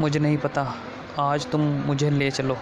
मुझे नहीं पता। आज तुम मुझे ले चलो।